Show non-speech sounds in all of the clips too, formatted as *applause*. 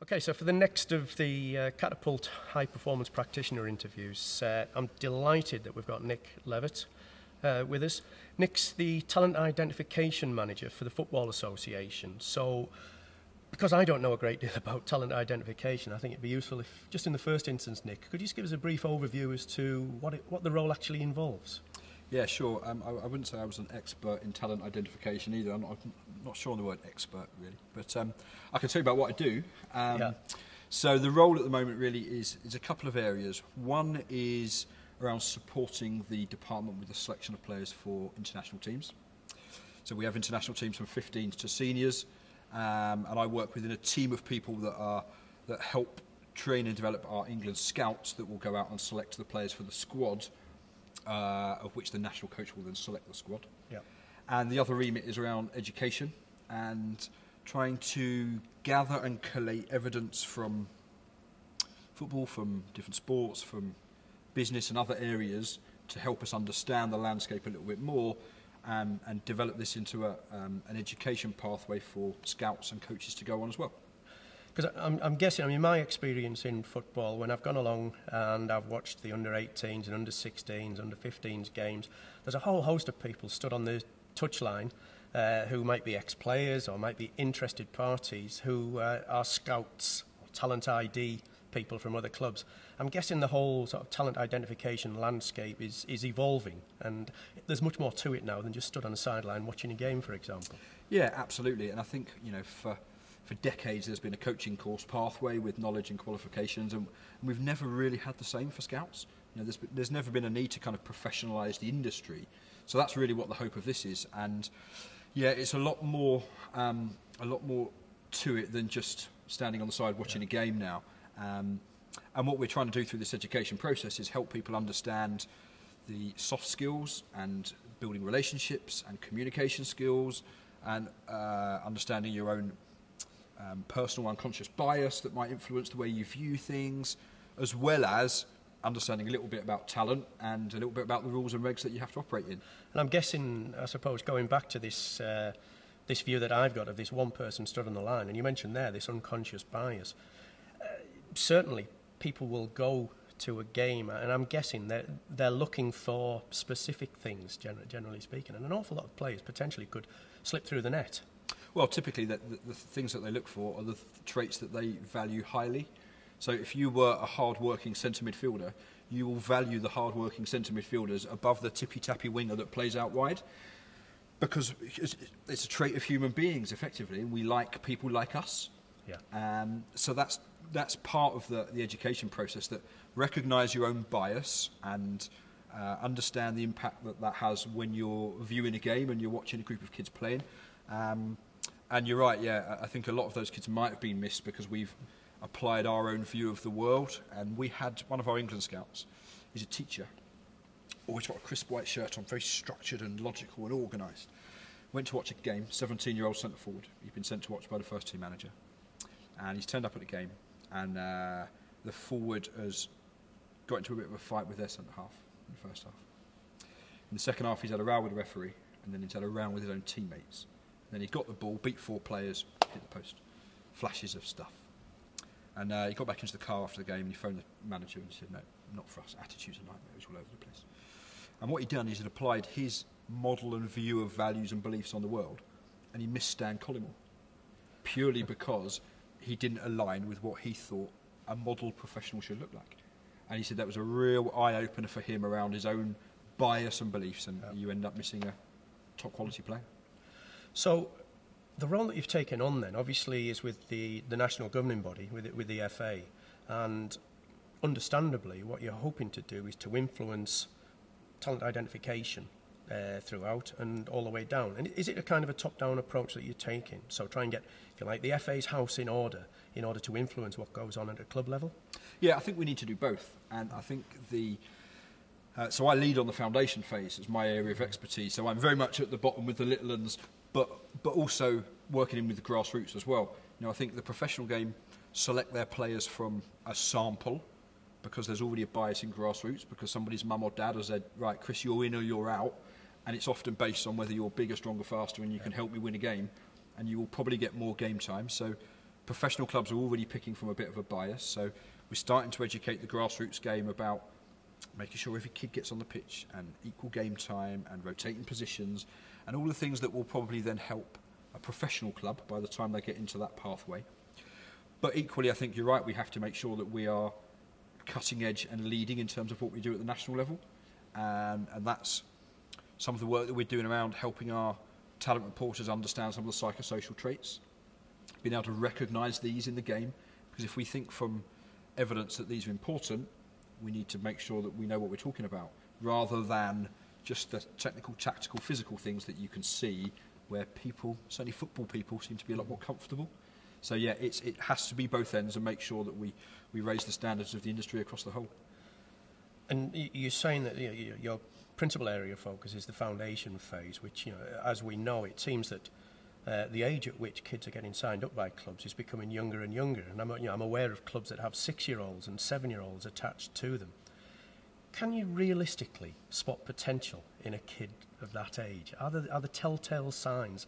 Okay, so for the next of the uh, Catapult High Performance Practitioner interviews, uh, I'm delighted that we've got Nick Levitt uh, with us. Nick's the Talent Identification Manager for the Football Association. So, because I don't know a great deal *laughs* about talent identification, I think it'd be useful if, just in the first instance, Nick, could you just give us a brief overview as to what, it, what the role actually involves? Yeah, sure. Um, I, I wouldn't say I was an expert in talent identification either. I'm not, I'm not sure on the word expert really, but um, I can tell you about what I do. Um, Yeah. So the role at the moment really is is a couple of areas. One is around supporting the department with the selection of players for international teams. So we have international teams from 15s to seniors, um, and I work within a team of people that are that help train and develop our England scouts that will go out and select the players for the squad, uh, of which the national coach will then select the squad. Yeah. And the other remit is around education and trying to gather and collate evidence from football, from different sports, from business and other areas to help us understand the landscape a little bit more um, and develop this into a, um, an education pathway for scouts and coaches to go on as well. Because I'm, I'm guessing, I mean, my experience in football, when I've gone along and I've watched the under 18s and under 16s, under 15s games, there's a whole host of people stood on the touchline uh, who might be ex players or might be interested parties who uh, are scouts, or talent ID people from other clubs. I'm guessing the whole sort of talent identification landscape is, is evolving, and there's much more to it now than just stood on the sideline watching a game, for example. Yeah, absolutely. And I think, you know, for, for decades there's been a coaching course pathway with knowledge and qualifications, and, we've never really had the same for scouts. You know, there's, there's never been a need to kind of professionalise the industry. So that's really what the hope of this is. And yeah, it's a lot more, um, a lot more to it than just standing on the side watching a game now. Um, and what we're trying to do through this education process is help people understand the soft skills and building relationships and communication skills and uh, understanding your own um, personal unconscious bias that might influence the way you view things, as well as understanding a little bit about talent and a little bit about the rules and regs that you have to operate in. And I'm guessing, I suppose, going back to this, uh, this view that I've got of this one person stood on the line, and you mentioned there this unconscious bias. Uh, certainly, people will go to a game, and I'm guessing that they're looking for specific things, gen- generally speaking, and an awful lot of players potentially could slip through the net. Well, typically, the, the, the things that they look for are the th- traits that they value highly. So, if you were a hard-working centre midfielder, you will value the hard-working centre midfielders above the tippy-tappy winger that plays out wide, because it's, it's a trait of human beings, effectively, we like people like us. Yeah. Um, so that's that's part of the, the education process that recognise your own bias and uh, understand the impact that that has when you're viewing a game and you're watching a group of kids playing. Um, and you're right, yeah, I think a lot of those kids might have been missed because we've applied our own view of the world. And we had one of our England scouts, he's a teacher, always got a crisp white shirt on, very structured and logical and organised. Went to watch a game, 17 year old centre forward. He'd been sent to watch by the first team manager. And he's turned up at the game, and uh, the forward has got into a bit of a fight with their centre half in the first half. In the second half, he's had a row with the referee, and then he's had a row with his own teammates. Then he got the ball, beat four players, hit the post. Flashes of stuff. And uh, he got back into the car after the game and he phoned the manager and said, no, not for us. Attitude's a nightmare. It was all over the place. And what he'd done is he'd applied his model and view of values and beliefs on the world and he missed Stan Collymore purely because he didn't align with what he thought a model professional should look like. And he said that was a real eye opener for him around his own bias and beliefs, and Yeah. you end up missing a top quality player. So, the role that you've taken on then, obviously, is with the, the national governing body, with, it, with the FA. And understandably, what you're hoping to do is to influence talent identification uh, throughout and all the way down. And is it a kind of a top down approach that you're taking? So, try and get, if you like, the FA's house in order in order to influence what goes on at a club level? Yeah, I think we need to do both, and I think the. Uh, so I lead on the foundation phase as my area of expertise. So I'm very much at the bottom with the little uns, but but also working in with the grassroots as well. You know, I think the professional game select their players from a sample because there's already a bias in grassroots because somebody's mum or dad has said, right, Chris, you're in or you're out, and it's often based on whether you're bigger, stronger, faster, and you can help me win a game, and you will probably get more game time. So Professional clubs are already picking from a bit of a bias, so we're starting to educate the grassroots game about making sure every kid gets on the pitch and equal game time and rotating positions and all the things that will probably then help a professional club by the time they get into that pathway. But equally, I think you're right, we have to make sure that we are cutting edge and leading in terms of what we do at the national level. And, and that's some of the work that we're doing around helping our talent reporters understand some of the psychosocial traits, being able to recognise these in the game. Because if we think from evidence that these are important, we need to make sure that we know what we're talking about, rather than just the technical, tactical, physical things that you can see where people, certainly football people, seem to be a lot more comfortable. So yeah, it's, it has to be both ends and make sure that we, we raise the standards of the industry across the whole. And you're saying that you know, your principal area of focus is the foundation phase, which, you know, as we know, it seems that uh, the age at which kids are getting signed up by clubs is becoming younger and younger. And I'm, you know, I'm aware of clubs that have six-year-olds and seven-year-olds attached to them. Can you realistically spot potential in a kid of that age? Are there, are there telltale signs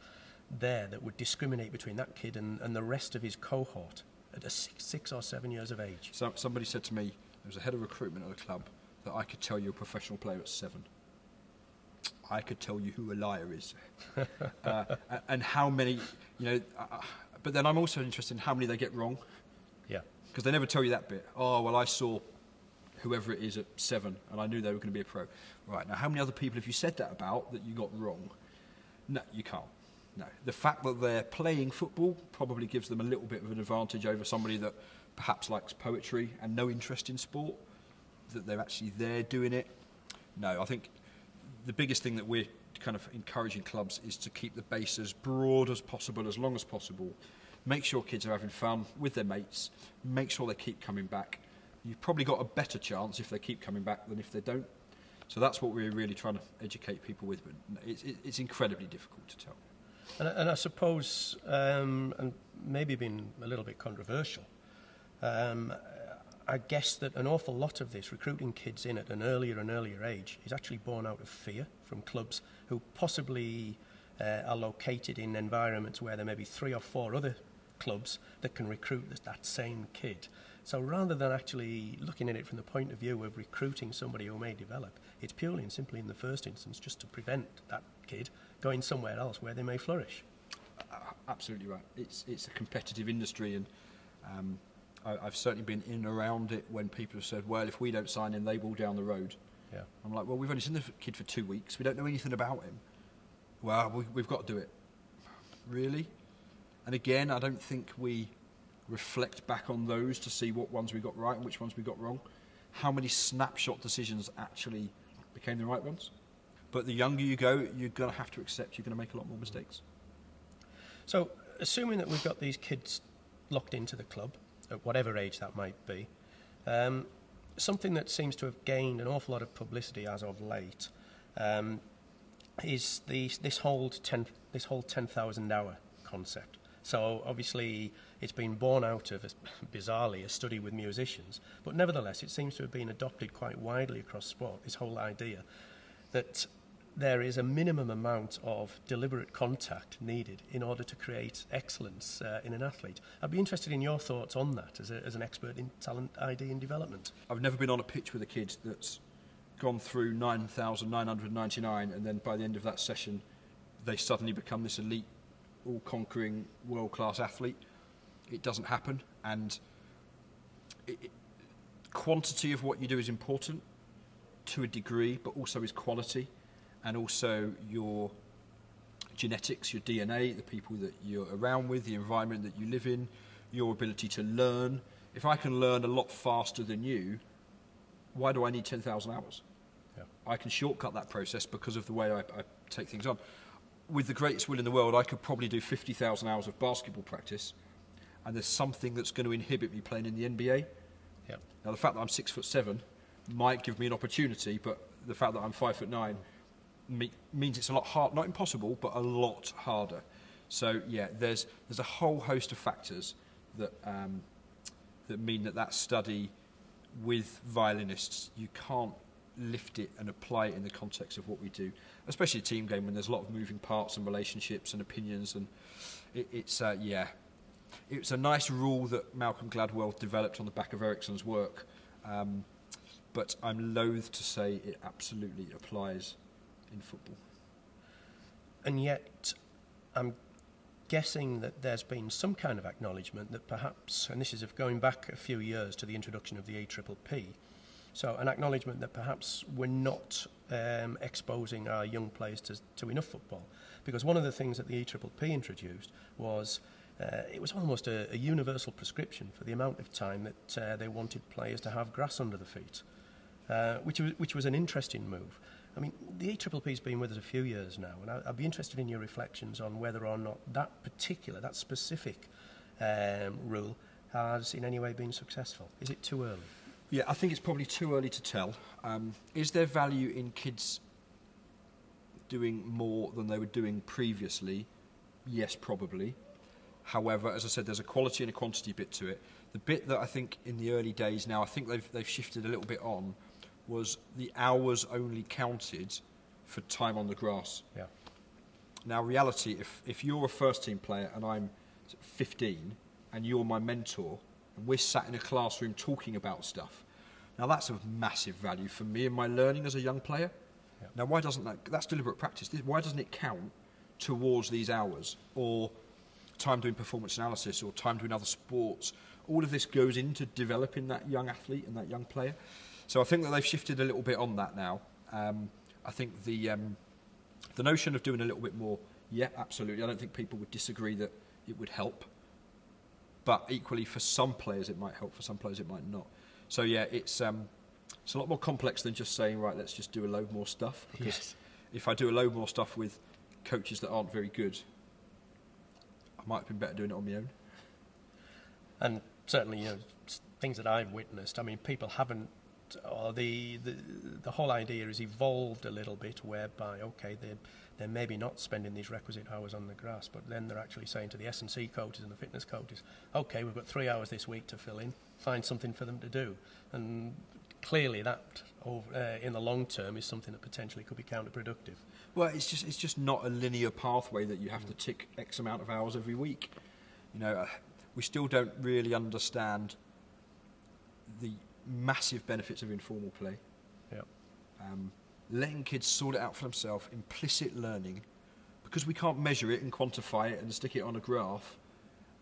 there that would discriminate between that kid and, and the rest of his cohort at a six, six or seven years of age? So, somebody said to me, there was a head of recruitment at a club, that I could tell you a professional player at seven. I could tell you who a liar is. *laughs* uh, and how many, you know, uh, uh, but then I'm also interested in how many they get wrong. Yeah. Because they never tell you that bit. Oh, well, I saw whoever it is at seven and I knew they were going to be a pro. Right, now, how many other people have you said that about that you got wrong? No, you can't. No. The fact that they're playing football probably gives them a little bit of an advantage over somebody that perhaps likes poetry and no interest in sport, that they're actually there doing it. No, I think the biggest thing that we're kind of encouraging clubs is to keep the base as broad as possible, as long as possible. Make sure kids are having fun with their mates. Make sure they keep coming back. You've probably got a better chance if they keep coming back than if they don't. So that's what we're really trying to educate people with. But it's, it's incredibly difficult to tell. And, and I suppose, um, and maybe being a little bit controversial, um, I guess that an awful lot of this, recruiting kids in at an earlier and earlier age, is actually born out of fear from clubs who possibly uh, are located in environments where there may be three or four other clubs that can recruit that same kid. So rather than actually looking at it from the point of view of recruiting somebody who may develop, it's purely and simply in the first instance just to prevent that kid going somewhere else where they may flourish. Uh, absolutely right. It's, it's a competitive industry and um, I, I've certainly been in and around it when people have said, well, if we don't sign him, they will down the road. Yeah. I'm like, well, we've only seen the kid for two weeks. We don't know anything about him. Well, we, we've got to do it. Really? And again, I don't think we reflect back on those to see what ones we got right and which ones we got wrong. How many snapshot decisions actually became the right ones? But the younger you go, you're going to have to accept you're going to make a lot more mistakes. So, assuming that we've got these kids locked into the club, at whatever age that might be. Um, something that seems to have gained an awful lot of publicity as of late um, is this whole 10, this whole 10,000 hour concept. So obviously it's been born out of, *laughs* bizarrely, a study with musicians, but nevertheless it seems to have been adopted quite widely across sport, this whole idea that there is a minimum amount of deliberate contact needed in order to create excellence uh, in an athlete. I'd be interested in your thoughts on that as, a, as an expert in talent ID and development. I've never been on a pitch with a kid that's gone through 9,999 and then by the end of that session they suddenly become this elite, all-conquering, world-class athlete. It doesn't happen and it, it, quantity of what you do is important to a degree, but also is quality and also your genetics, your DNA, the people that you're around with, the environment that you live in, your ability to learn. If I can learn a lot faster than you, why do I need 10,000 hours? Yeah. I can shortcut that process because of the way I, I take things on. With the greatest will in the world, I could probably do 50,000 hours of basketball practice, and there's something that's going to inhibit me playing in the NBA. Yeah. Now, the fact that I'm six foot seven might give me an opportunity, but the fact that I'm five foot nine me- means it's a lot hard, not impossible, but a lot harder. So yeah, there's there's a whole host of factors that um, that mean that that study with violinists you can't lift it and apply it in the context of what we do, especially a team game when there's a lot of moving parts and relationships and opinions and it, it's uh, yeah. it's a nice rule that Malcolm Gladwell developed on the back of Ericsson's work, um, but I'm loath to say it absolutely applies in football. And yet, I'm guessing that there's been some kind of acknowledgement that perhaps, and this is of going back a few years to the introduction of the EPPP, so an acknowledgement that perhaps we're not um, exposing our young players to, to enough football. Because one of the things that the EPPP introduced was uh, it was almost a, a universal prescription for the amount of time that uh, they wanted players to have grass under the feet, uh, which, was, which was an interesting move. I mean, the EPPP's been with us a few years now, and I, I'd be interested in your reflections on whether or not that particular, that specific um, rule has in any way been successful. Is it too early? Yeah, I think it's probably too early to tell. Um, is there value in kids doing more than they were doing previously? Yes, probably. However, as I said, there's a quality and a quantity bit to it. The bit that I think in the early days now, I think they've, they've shifted a little bit on, was the hours only counted for time on the grass. Yeah. Now, reality, if, if you're a first team player and I'm 15 and you're my mentor, and we're sat in a classroom talking about stuff, now that's of massive value for me and my learning as a young player. Yeah. Now, why doesn't that, that's deliberate practice, why doesn't it count towards these hours? Or time doing performance analysis or time doing other sports? All of this goes into developing that young athlete and that young player. So I think that they've shifted a little bit on that now. Um, I think the um, the notion of doing a little bit more, yeah, absolutely. I don't think people would disagree that it would help. But equally, for some players, it might help. For some players, it might not. So yeah, it's um, it's a lot more complex than just saying, right, let's just do a load more stuff. Because Yes. if I do a load more stuff with coaches that aren't very good, I might have been better doing it on my own. And certainly, you know, things that I've witnessed. I mean, people haven't, or the the, the whole idea has evolved a little bit, whereby okay, they they're maybe not spending these requisite hours on the grass, but then they're actually saying to the S and C coaches and the fitness coaches, okay, we've got three hours this week to fill in. Find something for them to do, and clearly that, over, uh, in the long term, is something that potentially could be counterproductive. Well, it's just it's just not a linear pathway that you have to tick X amount of hours every week. You know, uh, we still don't really understand the massive benefits of informal play. Yeah. Um, letting kids sort it out for themselves, implicit learning, because we can't measure it and quantify it and stick it on a graph.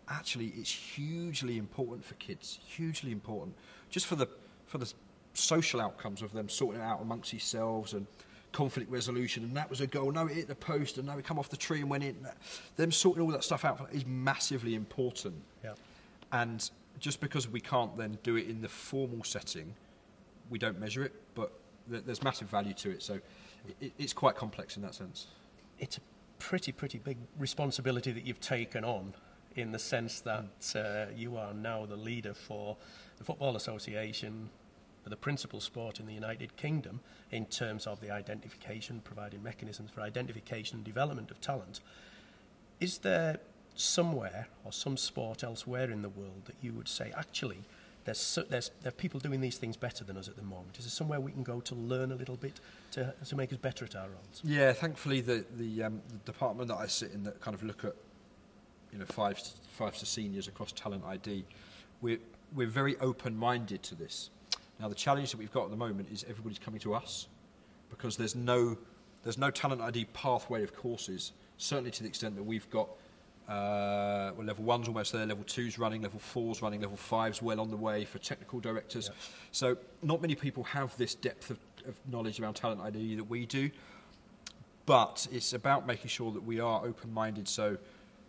Actually, it's hugely important for kids. Hugely important, just for the for the social outcomes of them sorting it out amongst themselves and conflict resolution. And that was a goal. No, it hit the post, and now it come off the tree and went in. Them sorting all that stuff out is massively important. Yeah. And just because we can't then do it in the formal setting, we don't measure it, but th- there's massive value to it. So it, it's quite complex in that sense. it's a pretty, pretty big responsibility that you've taken on in the sense that uh, you are now the leader for the Football Association, the principal sport in the United Kingdom, in terms of the identification, providing mechanisms for identification and development of talent. Is there somewhere or some sport elsewhere in the world that you would say, actually, there's, so, there's there are people doing these things better than us at the moment? Is there somewhere we can go to learn a little bit to, to make us better at our roles? Yeah, thankfully the the, um, the department that I sit in that kind of look at you know five five to seniors across talent ID, we're we're very open minded to this. Now the challenge that we've got at the moment is everybody's coming to us because there's no there's no talent ID pathway of courses. Certainly to the extent that we've got. Uh, well, level one's almost there, level two's running, level four's running, level five's well on the way for technical directors. Yeah. So, not many people have this depth of, of knowledge around talent ID that we do but it's about making sure that we are open-minded. So,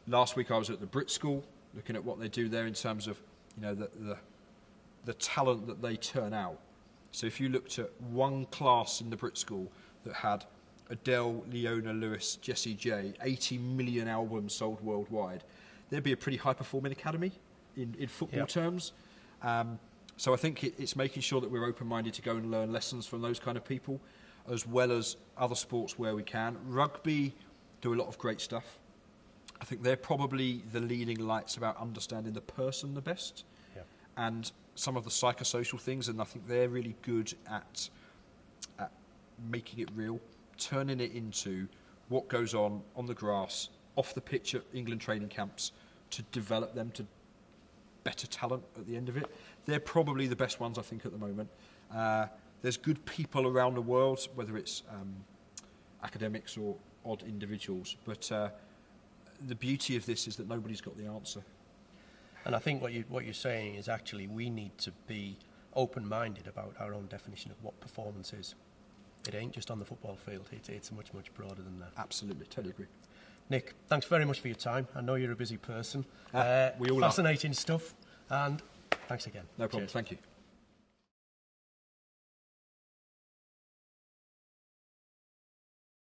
last week I was at the Brit School, looking at what they do there in terms of, you know, the the, the talent that they turn out. So, if you looked at one class in the Brit School that had Adele, Leona Lewis, Jessie J, 80 million albums sold worldwide, there'd be a pretty high-performing academy in, in football Yeah. terms. Um, so I think it, it's making sure that we're open-minded to go and learn lessons from those kind of people, as well as other sports where we can. Rugby do a lot of great stuff. I think they're probably the leading lights about understanding the person the best and some of the psychosocial things, and I think they're really good at, at making it real, turning it into what goes on on the grass, off the pitch at England training camps, to develop them to better talent at the end of it. They're probably the best ones, I think, at the moment. Uh, there's good people around the world, whether it's um, academics or odd individuals, but uh, the beauty of this is that nobody's got the answer. And I think what, you, what you're saying is actually we need to be open-minded about our own definition of what performance is. It ain't just on the football field. It, it's much, much broader than that. Absolutely, totally agree. Nick, thanks very much for your time. I know you're a busy person. Uh, we all are. fascinating stuff, and thanks again. No problem. Cheers. Thank you.